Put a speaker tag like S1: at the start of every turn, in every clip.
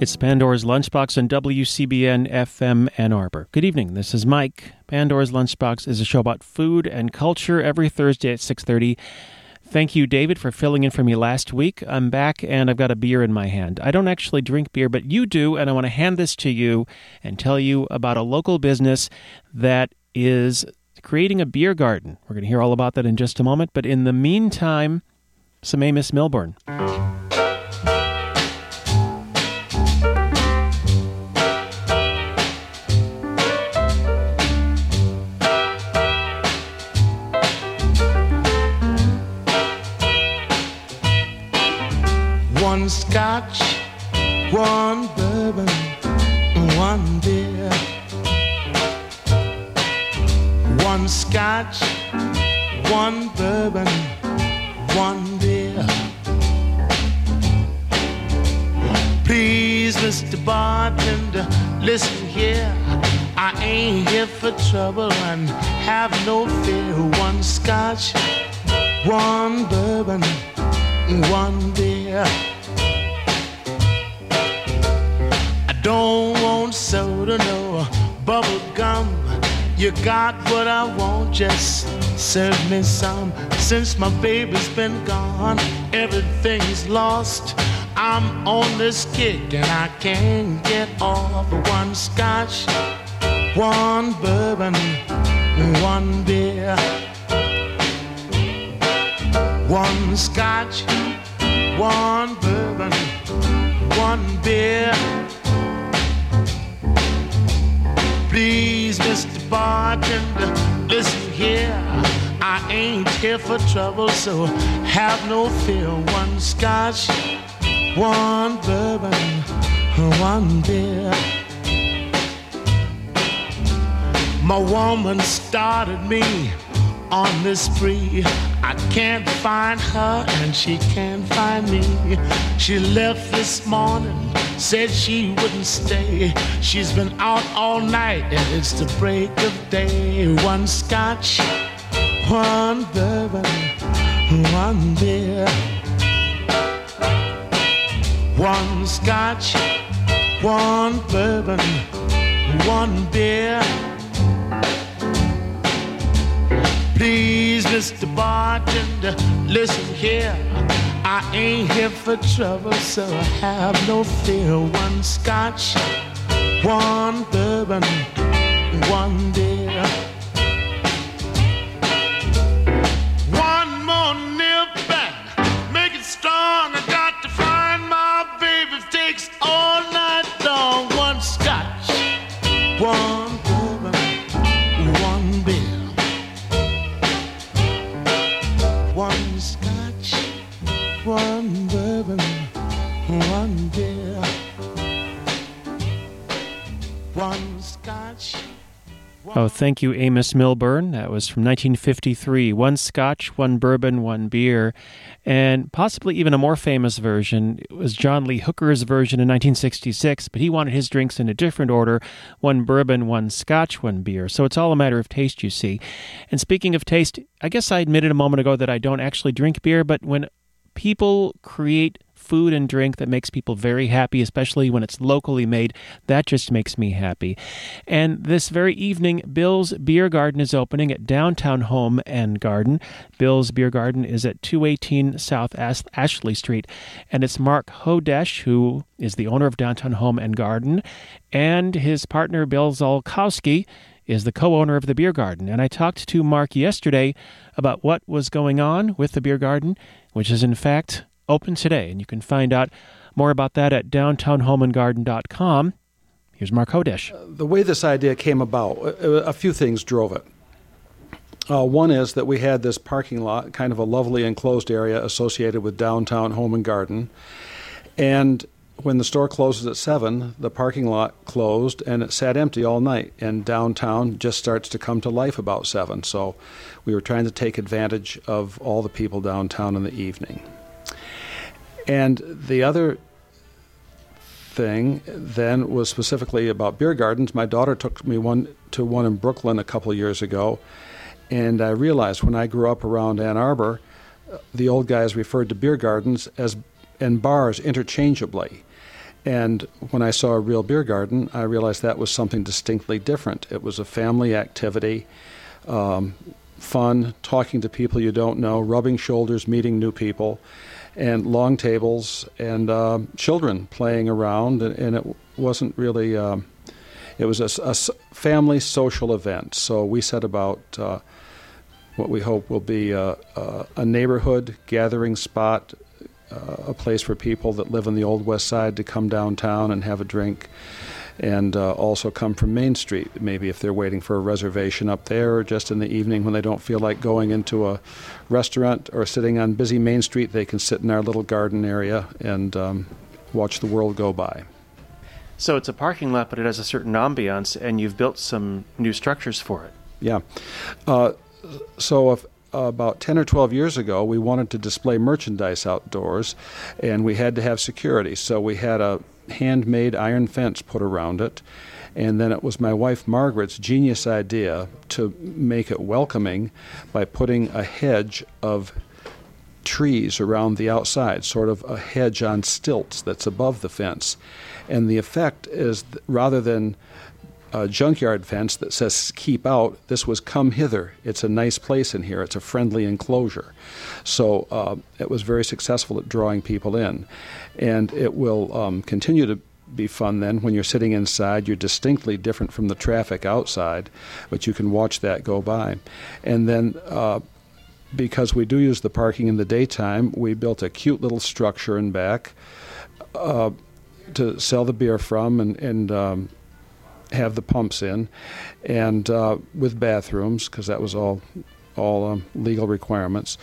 S1: It's Pandora's Lunchbox on WCBN FM Ann Arbor. Good evening. This is Mike. Pandora's Lunchbox is a show about food and culture every Thursday at 6:30. Thank you, David, for filling in for me last week. I'm back and I've got a beer in my hand. I don't actually drink beer, but you do, and I want to hand this to you and tell you about a local business that is creating a beer garden. We're going to hear all about that in just a moment, but in the meantime, some Amos Milburn.
S2: Since my baby's been gone, everything's lost. I'm on this kick and I can't get off. One scotch, one bourbon, one beer. One scotch, one bourbon, one beer. Please, Mr. Bartender, listen here. I ain't here for trouble, so have no fear. One scotch, one bourbon, one beer. My woman started me on this spree. I can't find her and she can't find me. She left this morning, said she wouldn't stay. She's been out all night and it's the break of day. One scotch, one bourbon, one beer. One scotch, one bourbon, one beer. Please, Mr. Bartender, listen here. I ain't here for trouble, so have no fear. One scotch, one bourbon, one beer.
S1: Oh, thank you, Amos Milburn. That was from 1953. One scotch, one bourbon, one beer. And possibly even a more famous version it was John Lee Hooker's version in 1966, but he wanted his drinks in a different order one bourbon, one scotch, one beer. So it's all a matter of taste, you see. And speaking of taste, I guess I admitted a moment ago that I don't actually drink beer, but when people create food and drink that makes people very happy, especially when it's locally made. That just makes me happy. And this very evening, Bill's Beer Garden is opening at Downtown Home and Garden. Bill's Beer Garden is at 218 South Ashley Street, and it's Mark Hodesh, who is the owner of Downtown Home and Garden, and his partner Bill Zolkowski is the co owner of the beer garden. And I talked to Mark yesterday about what was going on with the beer garden, which is in fact open today. And you can find out more about that at downtownhomeandgarden.com. Here's Mark Hodesh.
S3: Uh, the way this idea came about, a a few things drove it. Uh, one is that we had this parking lot, kind of a lovely enclosed area associated with downtown home and garden. And when the store closes at 7, the parking lot closed and it sat empty all night. And downtown just starts to come to life about 7. So we were trying to take advantage of all the people downtown in the evening. And the other thing then was specifically about beer gardens. My daughter took me one to one in Brooklyn a couple years ago, and I realized when I grew up around Ann Arbor, the old guys referred to beer gardens as and bars interchangeably. And when I saw a real beer garden, I realized that was something distinctly different. It was a family activity, um, fun, talking to people you don't know, rubbing shoulders, meeting new people, and long tables and uh, children playing around. And, and it wasn't really, um, it was a, a, family social event. So we set about uh, what we hope will be a, a, neighborhood gathering spot uh, a place for people that live on the Old West Side to come downtown and have a drink, and uh, also come from Main Street. Maybe if they're waiting for a reservation up there, or just in the evening when they don't feel like going into a restaurant or sitting on busy Main Street, they can sit in our little garden area and um, watch the world go by.
S1: So it's a parking lot, but it has a certain ambiance, and you've built some new structures for it.
S3: Yeah. Uh, so if about 10 or 12 years ago, we wanted to display merchandise outdoors, and we had to have security. So we had a handmade iron fence put around it. And then it was my wife Margaret's genius idea to make it welcoming by putting a hedge of trees around the outside, sort of a hedge on stilts that's above the fence. And the effect is rather than a junkyard fence that says keep out. This was come hither. It's a nice place in here. It's a friendly enclosure. So uh, it was very successful at drawing people in. And it will um, continue to be fun then when you're sitting inside. You're distinctly different from the traffic outside, but you can watch that go by. And then uh, because we do use the parking in the daytime, we built a cute little structure in back. Uh, to sell the beer from and, and um, have the pumps in, and uh, with bathrooms because that was all all um, legal requirements,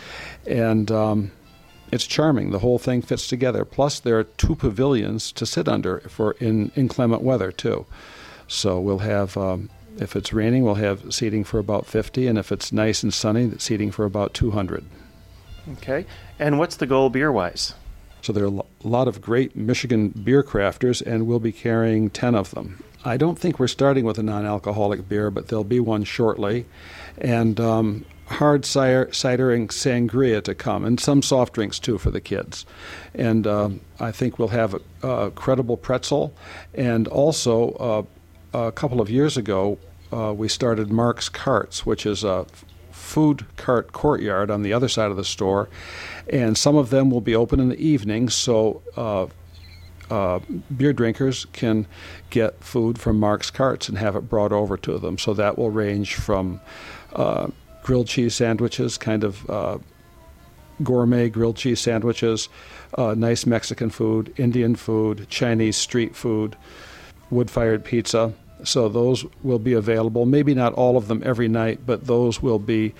S3: and um, it's charming. The whole thing fits together. Plus, there are two pavilions to sit under for in inclement weather too. So we'll have. Um, if it's raining, we'll have seating for about 50, and if it's nice and sunny, seating for about 200.
S1: Okay. And what's the goal beer wise?
S3: So there are a lot of great Michigan beer crafters, and we'll be carrying 10 of them. I don't think we're starting with a non alcoholic beer, but there'll be one shortly. And um, hard cider, cider, and sangria to come, and some soft drinks too for the kids. And uh, I think we'll have a, a, credible pretzel. And also, uh, a couple of years ago, uh, we started Mark's Carts, which is a food cart courtyard on the other side of the store. And some of them will be open in the evening, so uh, beer drinkers can get food from Mark's Carts and have it brought over to them. So that will range from uh, grilled cheese sandwiches, kind of uh, gourmet grilled cheese sandwiches, uh, nice Mexican food, Indian food, Chinese street food, wood fired pizza. So those will be available. Maybe not all of them every night, but those will be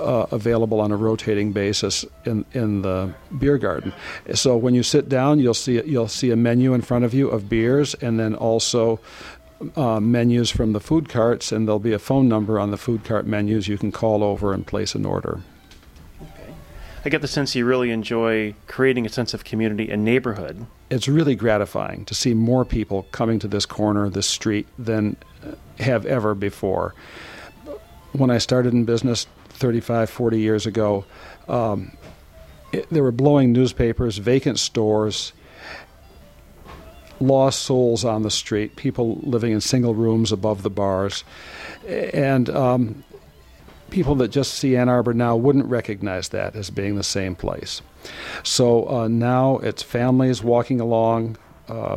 S3: uh, available on a rotating basis in in the beer garden. So when you sit down, you'll see you'll see a menu in front of you of beers, and then also. Uh, menus from the food carts, and there'll be a phone number on the food cart menus you can call over and place an order.
S1: Okay. I get the sense you really enjoy creating a sense of community and neighborhood.
S3: It's really gratifying to see more people coming to this corner, this street, than have ever before. When I started in business 35, 40 years ago, um, it, they were blowing newspapers, vacant stores, lost souls on the street, people living in single rooms above the bars, and um, people that just see Ann Arbor now wouldn't recognize that as being the same place. So uh, now it's families walking along, uh,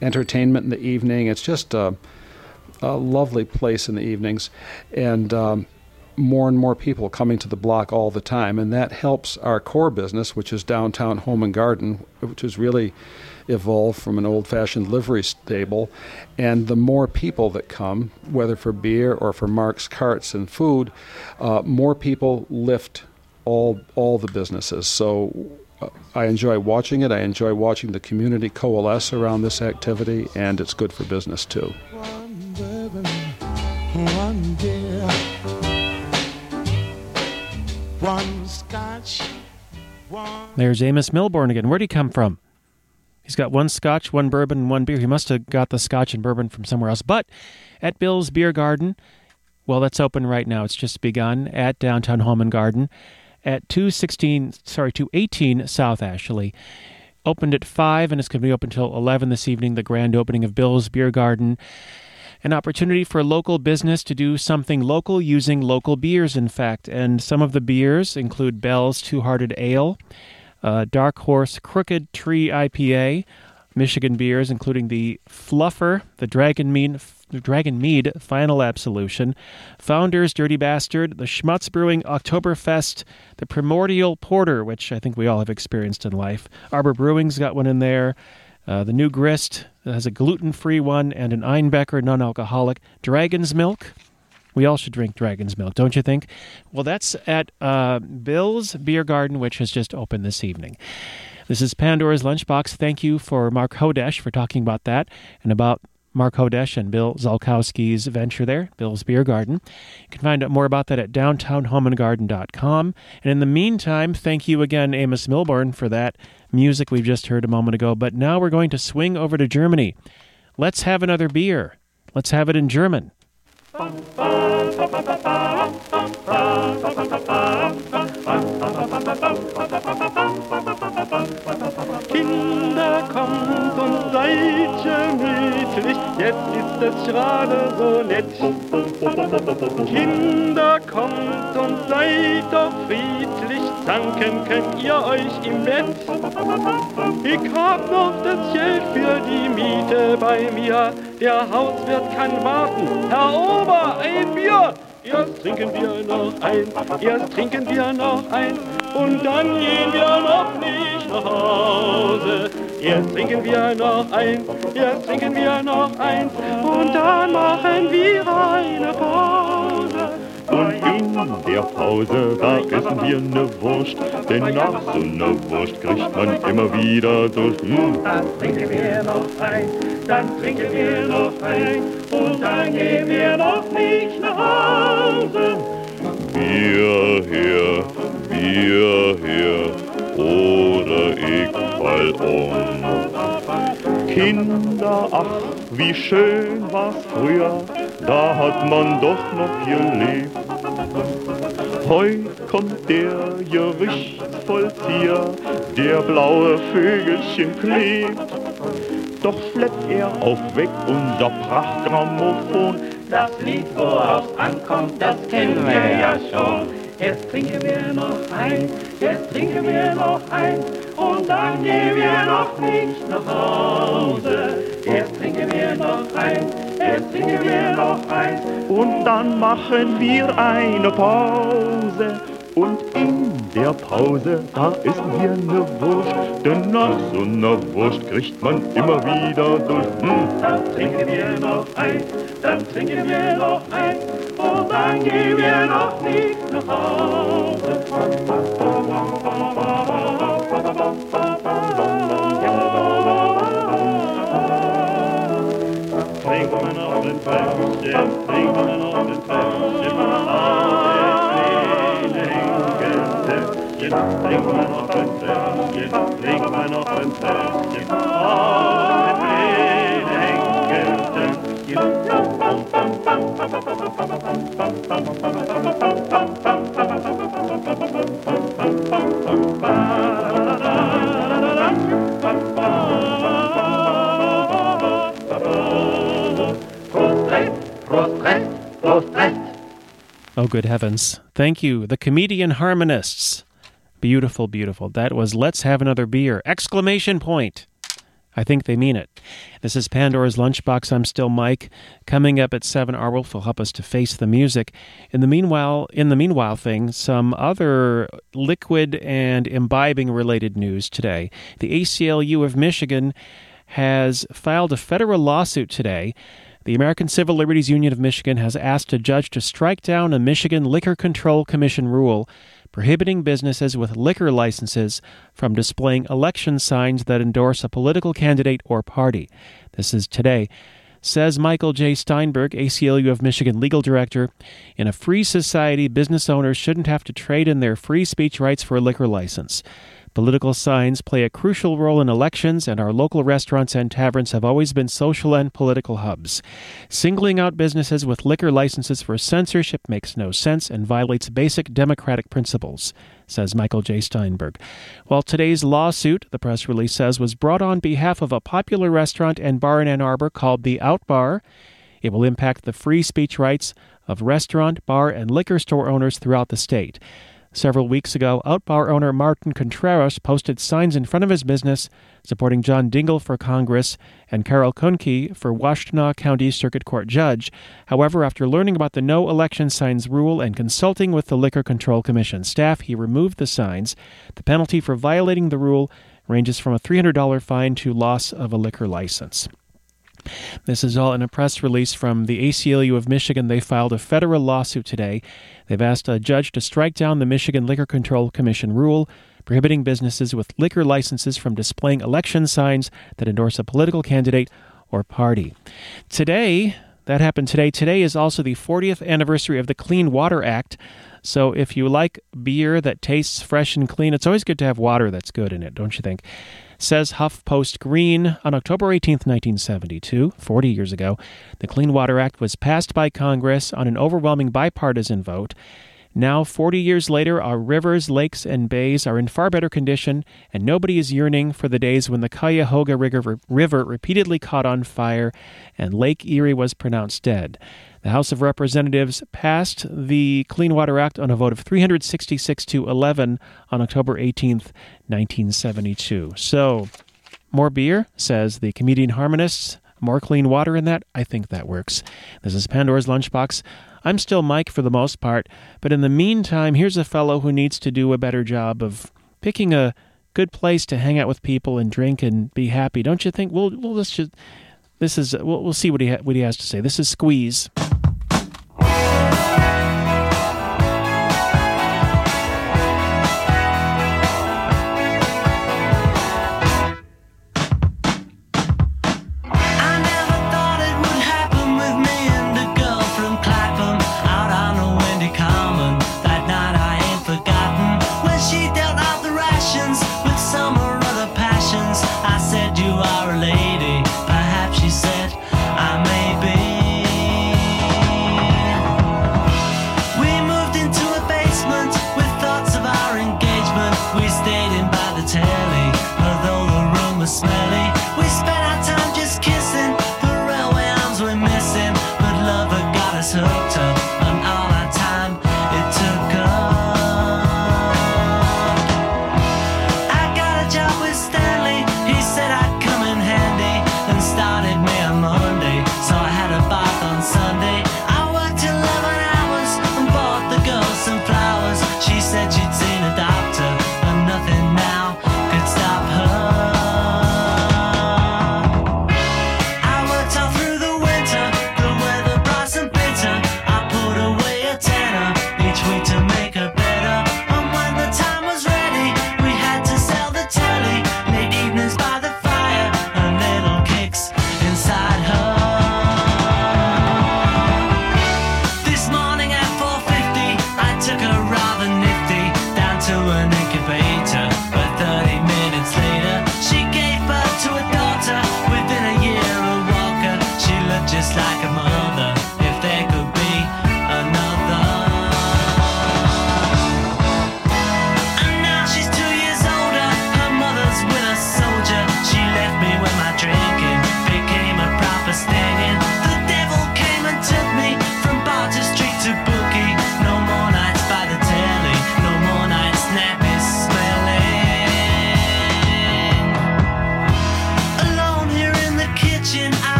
S3: entertainment in the evening. It's just a, a, lovely place in the evenings, and um, more and more people coming to the block all the time, and that helps our core business, which is downtown home and garden, which has really evolved from an old fashioned livery stable. And the more people that come, whether for beer or for Mark's carts and food, uh, more people lift all all the businesses. So I enjoy watching it. I enjoy watching the community coalesce around this activity, and it's good for business too.
S1: There's Amos Milburn again. Where'd he come from? He's got one scotch, one bourbon, and one beer. He must have got the scotch and bourbon from somewhere else. But at Bill's Beer Garden, well, that's open right now. It's just begun at downtown Home and Garden at 216, sorry, 218 South Ashley. Opened at 5 and it's going to be open until 11 this evening, the grand opening of Bill's Beer Garden. An opportunity for local business to do something local using local beers, in fact. And some of the beers include Bell's Two Hearted Ale, uh, Dark Horse Crooked Tree IPA, Michigan beers, including the Fluffer, the Dragonmead, Dragon Mead Final Absolution, Founders Dirty Bastard, the Schmohz Brewing Oktoberfest, the Primordial Porter, which I think we all have experienced in life. Arbor Brewing's got one in there. Uh, the New Grist has a gluten free one, and an Einbecker non alcoholic. Dragon's Milk. We all should drink Dragon's Milk, don't you think? Well, that's at uh, Bill's Beer Garden, which has just opened this evening. This is Pandora's Lunchbox. Thank you for Mark Hodesh for talking about that and about Mark Hodesh and Bill Zalkowski's venture there, Bill's Beer Garden. You can find out more about that at downtownhomeandgarden.com. And in the meantime, thank you again, Amos Milburn, for that music we've just heard a moment ago. But now we're going to swing over to Germany. Let's have another beer. Let's have it in German.
S4: Kinder, kommt und seid gemütlich, jetzt ist es gerade so nett. Kinder, kommt und seid doch friedlich, zanken könnt ihr euch im Bett. Ich hab noch das Geld für die Miete bei mir, der Hauswirt kann warten. Herr Ober, ein Bier! Erst trinken wir noch ein, erst trinken wir noch ein und dann gehen wir noch nicht nach Hause. Erst trinken wir noch ein, erst trinken wir noch ein und dann machen wir eine Pause. Und in der Pause, da essen wir ne Wurst, denn nach so ne Wurst kriegt man immer wieder Durst. Hm. Dann trinken wir noch ein, dann trinken wir noch ein und dann gehen wir noch nicht nach Hause. Bier her, Bier her, oder ich fall um. Kinder, ach, wie schön war's früher, da hat man doch noch gelebt. Heut kommt der Gerichtsvollzieher, der blaue Vögelchen klebt. Doch schleppt er auf weg unser Prachtgrammophon.
S5: Das Lied, worauf's ankommt, das kennen wir ja schon. Jetzt trinken wir noch ein, jetzt trinken wir noch ein und dann gehen wir noch nicht nach Hause. Jetzt trinken wir noch ein, jetzt trinken wir noch ein
S4: Und dann machen wir eine Pause. Und in der Pause, da essen wir ne Wurst. Denn nach so ner Wurst kriegt man immer wieder durch. Hm.
S5: dann trinken wir noch ein, dann trinken wir noch ein und dann gehen wir noch nicht nach Hause.
S4: Fläschchen, trinken wir noch
S1: Oh, good heavens. Thank you, the comedian harmonists. Beautiful, beautiful. That was Let's Have Another Beer! Exclamation point. I think they mean it. This is Pandora's Lunchbox. I'm still Mike. Coming up at 7, Arwulf will help us to face the music. In the meanwhile, in the meanwhile thing, some other liquid and imbibing related news today. The ACLU of Michigan has filed a federal lawsuit today. The American Civil Liberties Union of Michigan has asked a judge to strike down a Michigan Liquor Control Commission rule prohibiting businesses with liquor licenses from displaying election signs that endorse a political candidate or party. This is today. Says Michael J. Steinberg, ACLU of Michigan legal director, in a free society, business owners shouldn't have to trade in their free speech rights for a liquor license. Political signs play a crucial role in elections, and our local restaurants and taverns have always been social and political hubs. Singling out businesses with liquor licenses for censorship makes no sense and violates basic democratic principles, says Michael J. Steinberg. While today's lawsuit, the press release says, was brought on behalf of a popular restaurant and bar in Ann Arbor called the Aut Bar, it will impact the free speech rights of restaurant, bar, and liquor store owners throughout the state. Several weeks ago, Aut Bar owner Martin Contreras posted signs in front of his business supporting John Dingell for Congress and Carol Kuhnke for Washtenaw County Circuit Court judge. However, after learning about the no election signs rule and consulting with the Liquor Control Commission staff, he removed the signs. The penalty for violating the rule ranges from a $300 fine to loss of a liquor license. This is all in a press release from the ACLU of Michigan. They filed a federal lawsuit today. They've asked a judge to strike down the Michigan Liquor Control Commission rule prohibiting businesses with liquor licenses from displaying election signs that endorse a political candidate or party. Today, that happened today. Today is also the 40th anniversary of the Clean Water Act. So if you like beer that tastes fresh and clean, it's always good to have water that's good in it, don't you think? Says HuffPost Green on October 18, 1972, 40 years ago, the Clean Water Act was passed by Congress on an overwhelming bipartisan vote. Now, 40 years later, our rivers, lakes, and bays are in far better condition, and nobody is yearning for the days when the Cuyahoga River, River repeatedly caught on fire and Lake Erie was pronounced dead. The House of Representatives passed the Clean Water Act on a vote of 366 to 11 on October 18th, 1972. So, more beer, says the comedian harmonists. More clean water in that? I think that works. This is Pandora's Lunchbox. I'm still Mike for the most part, but in the meantime, here's a fellow who needs to do a better job of picking a good place to hang out with people and drink and be happy. Don't you think? We'll we'll just this is we'll, we'll see what he ha- what he has to say. This is Squeeze. pretend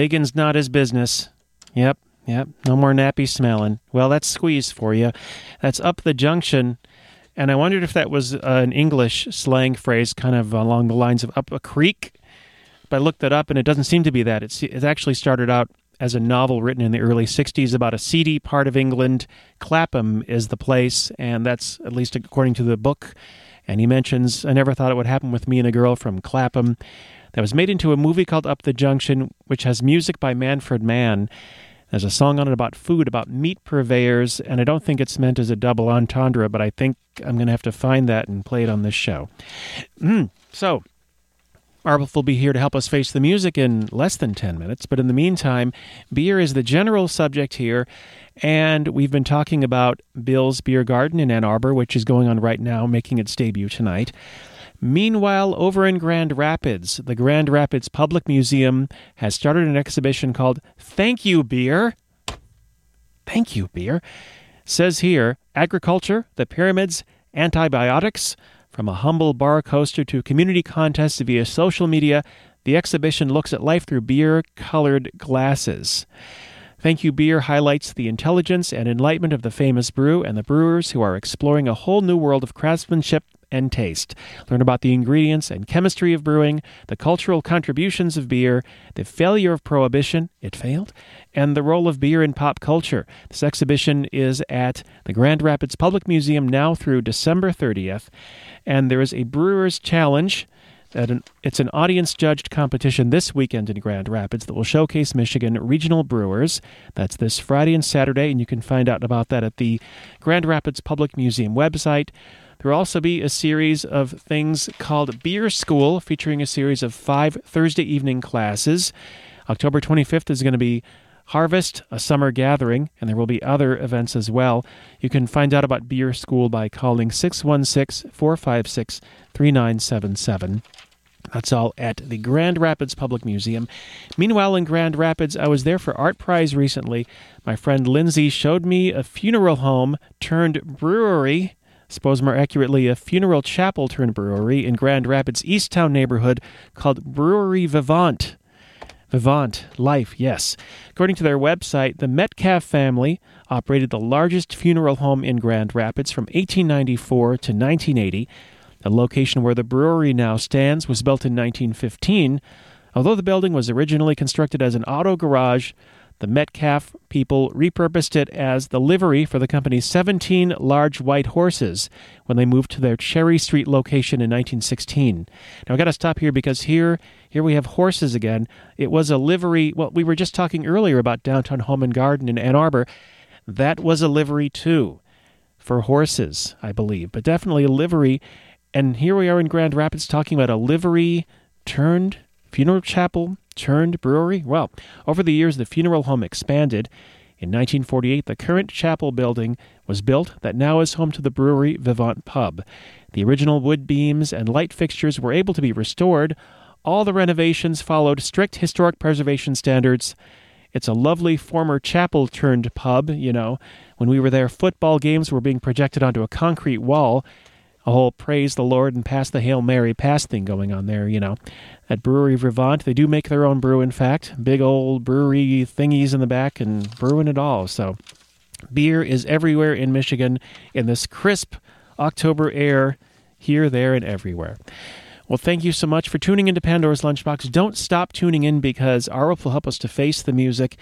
S1: bacon's not his business. Yep, yep, no more nappy smelling. Well, that's squeeze for you. That's up the junction. And I wondered if that was uh, an English slang phrase, kind of along the lines of up a creek. But I looked it up, and it doesn't seem to be that. It's, it actually started out as a novel written in the early 60s about a seedy part of England. Clapham is the place, and that's at least according to the book. And he mentions, I never thought it would happen with me and a girl from Clapham. That was made into a movie called Up the Junction, which has music by Manfred Mann. There's a song on it about food, about meat purveyors, and I don't think it's meant as a double entendre, but I think I'm going to have to find that and play it on this show. Mm, so, Arwulf will be here to help us face the music in less than 10 minutes, but in the meantime, beer is the general subject here, and we've been talking about Bill's Beer Garden in Ann Arbor, which is going on right now, making its debut tonight. Meanwhile, over in Grand Rapids, the Grand Rapids Public Museum has started an exhibition called Thank You Beer. Thank You Beer. Says here agriculture, the pyramids, antibiotics, from a humble bar coaster to community contests via social media, the exhibition looks at life through beer colored glasses. Thank You Beer highlights the intelligence and enlightenment of the famous brew and the brewers who are exploring a whole new world of craftsmanship and taste. Learn about the ingredients and chemistry of brewing, the cultural contributions of beer, the failure of prohibition, it failed, and the role of beer in pop culture. This exhibition is at the Grand Rapids Public Museum now through December 30th, and there is a Brewers Challenge. An, it's an audience judged competition this weekend in Grand Rapids that will showcase Michigan regional brewers. That's this Friday and Saturday, and you can find out about that at the Grand Rapids Public Museum website. There will also be a series of things called Beer School, featuring a series of five Thursday evening classes. October 25th is going to be Harvest, a summer gathering, and there will be other events as well. You can find out about Beer School by calling 616 456 3977. That's all at the Grand Rapids Public Museum. Meanwhile, in Grand Rapids, I was there for Art Prize recently. My friend Lindsay showed me a funeral home turned brewery suppose more accurately, a funeral chapel turned brewery in Grand Rapids Easttown neighborhood called Brewery Vivant. Vivant, life, yes. According to their website, the Metcalf family operated the largest funeral home in Grand Rapids from 1894 to 1980. The location where the brewery now stands was built in 1915. Although the building was originally constructed as an auto garage, the Metcalf people repurposed it as the livery for the company's 17 large white horses when they moved to their Cherry Street location in 1916. Now I got to stop here because here here we have horses again. It was a livery. Well, we were just talking earlier about downtown Home and Garden in Ann Arbor. That was a livery too for horses, I believe, but definitely a livery. And here we are in Grand Rapids talking about a livery turned funeral chapel turned brewery? Well, over the years, the funeral home expanded. In 1948, the current chapel building was built that now is home to the brewery Vivant Pub. The original wood beams and light fixtures were able to be restored. All the renovations followed strict historic preservation standards. It's a lovely former chapel turned pub, you know. When we were there, football games were being projected onto a concrete wall, whole praise the Lord and pass the Hail Mary pass thing going on there, you know. At Brewery Vivant, they do make their own brew, in fact. Big old brewery thingies in the back and brewing it all. So, beer is everywhere in Michigan in this crisp October air, here, there, and everywhere. Well, thank you so much for tuning into Pandora's Lunchbox. Don't stop tuning in because Arwulf will help us to face the music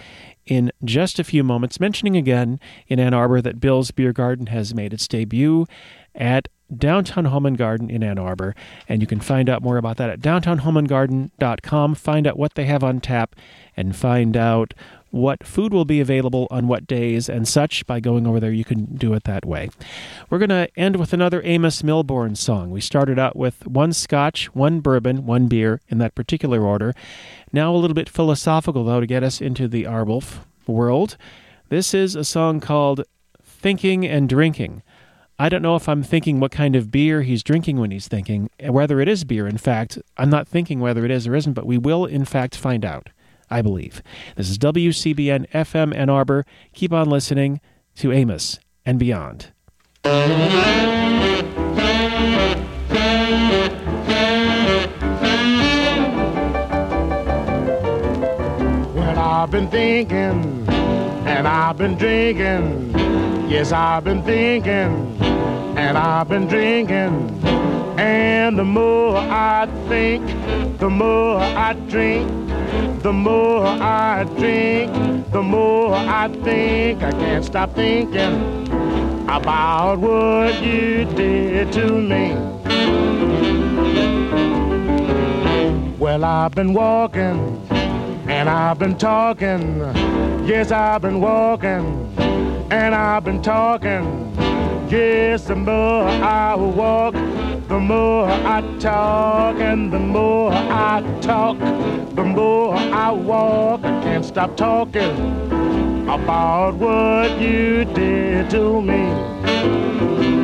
S1: in just a few moments. Mentioning again in Ann Arbor that Bill's Beer Garden has made its debut at Downtown Home and Garden in Ann Arbor. And you can find out more about that at downtownhomeandgarden.com. Find out what they have on tap and find out what food will be available on what days and such by going over there. You can do it that way. We're going to end with another Amos Milburn song. We started out with one scotch, one bourbon, one beer in that particular order. Now a little bit philosophical, though, to get us into the Arwulf world. This is a song called Thinking and Drinking. I don't know if I'm thinking what kind of beer he's drinking when he's thinking, eh, whether it is beer. In fact, I'm not thinking whether it is or isn't, but we will, in fact, find out, I believe. This is WCBN FM Ann Arbor. Keep on listening to Amos and beyond.
S2: I've been thinking and I've been drinking. Yes, I've been thinking and I've been drinking. And the more I think, the more I drink. The more I drink, the more I think. I can't stop thinking about what you did to me. Well, I've been walking and I've been talking. Yes, I've been walking and I've been talking. Yes, the more I walk, the more I talk, and the more I talk, the more I walk. I can't stop talking about what you did to me.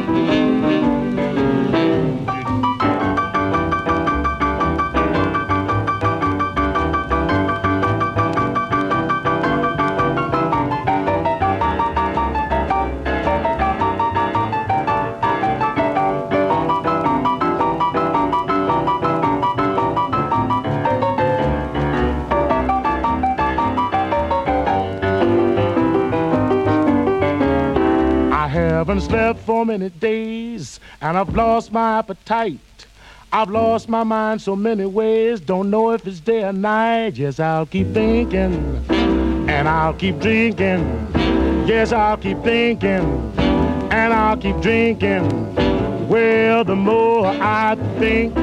S2: Slept for many days, and I've lost my appetite. I've lost my mind so many ways, don't know if it's day or night. Yes, I'll keep thinking, and I'll keep drinking. Yes, I'll keep thinking, and I'll keep drinking. Well, the more I think,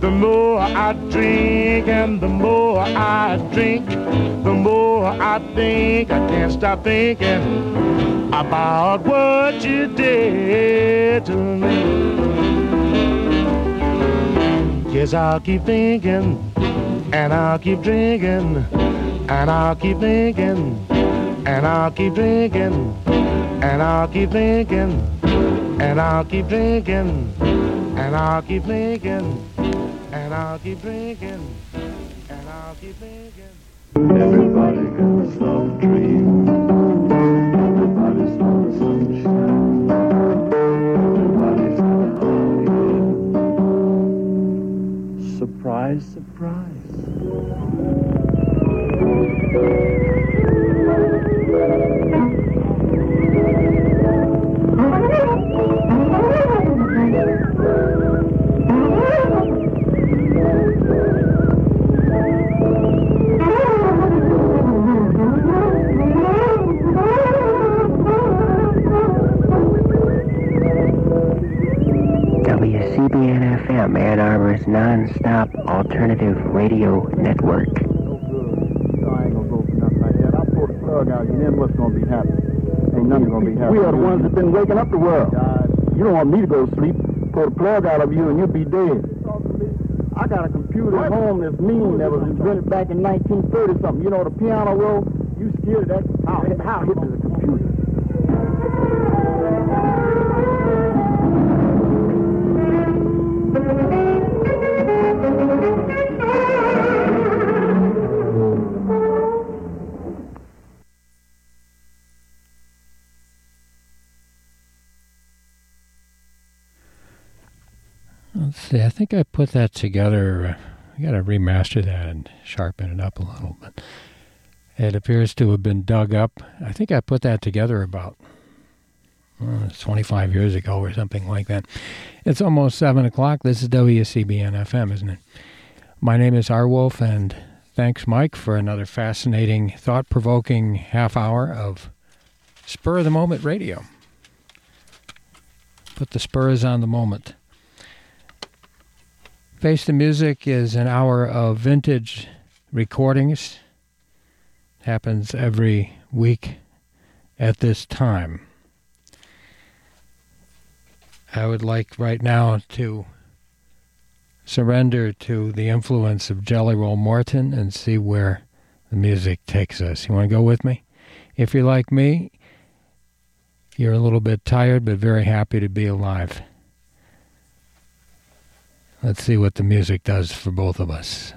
S2: the more I drink, and the more I drink, the more I think. I can't stop thinking about what you did to me. Yes, I'll keep thinking, and I'll keep drinking, and I'll keep thinking, and I'll keep drinking, and I'll keep thinking, and I'll keep drinking, and I'll keep thinking, and I'll keep drinking, and I'll keep thinking.
S6: Everybody got some dream.
S7: Thank you. Happening.
S8: We are the ones that been waking up the world.
S7: God.
S8: You don't want me to go to sleep. Pull the plug out of you, and you'll be dead. I got a computer at home that's mean that was invented back in 1930 something. You know the piano roll? You scared of that? How, how
S9: Let's see. I think I put that together. I got to remaster that and sharpen it up a little bit. It appears to have been dug up. I think I put that together about uh, 25 years ago or something like that. It's almost 7 o'clock. This is WCBN FM, isn't it? My name is Arwulf, and thanks, Mike, for another fascinating, thought provoking half hour of Spur of the Moment radio. Put the spurs on the moment. Face the Music is an hour of vintage recordings. Happens every week at this time. I would like right now to surrender to the influence of Jelly Roll Morton and see where the music takes us. You want to go with me? If you're like me, you're a little bit tired but very happy to be alive. Let's see what the music does for both of us.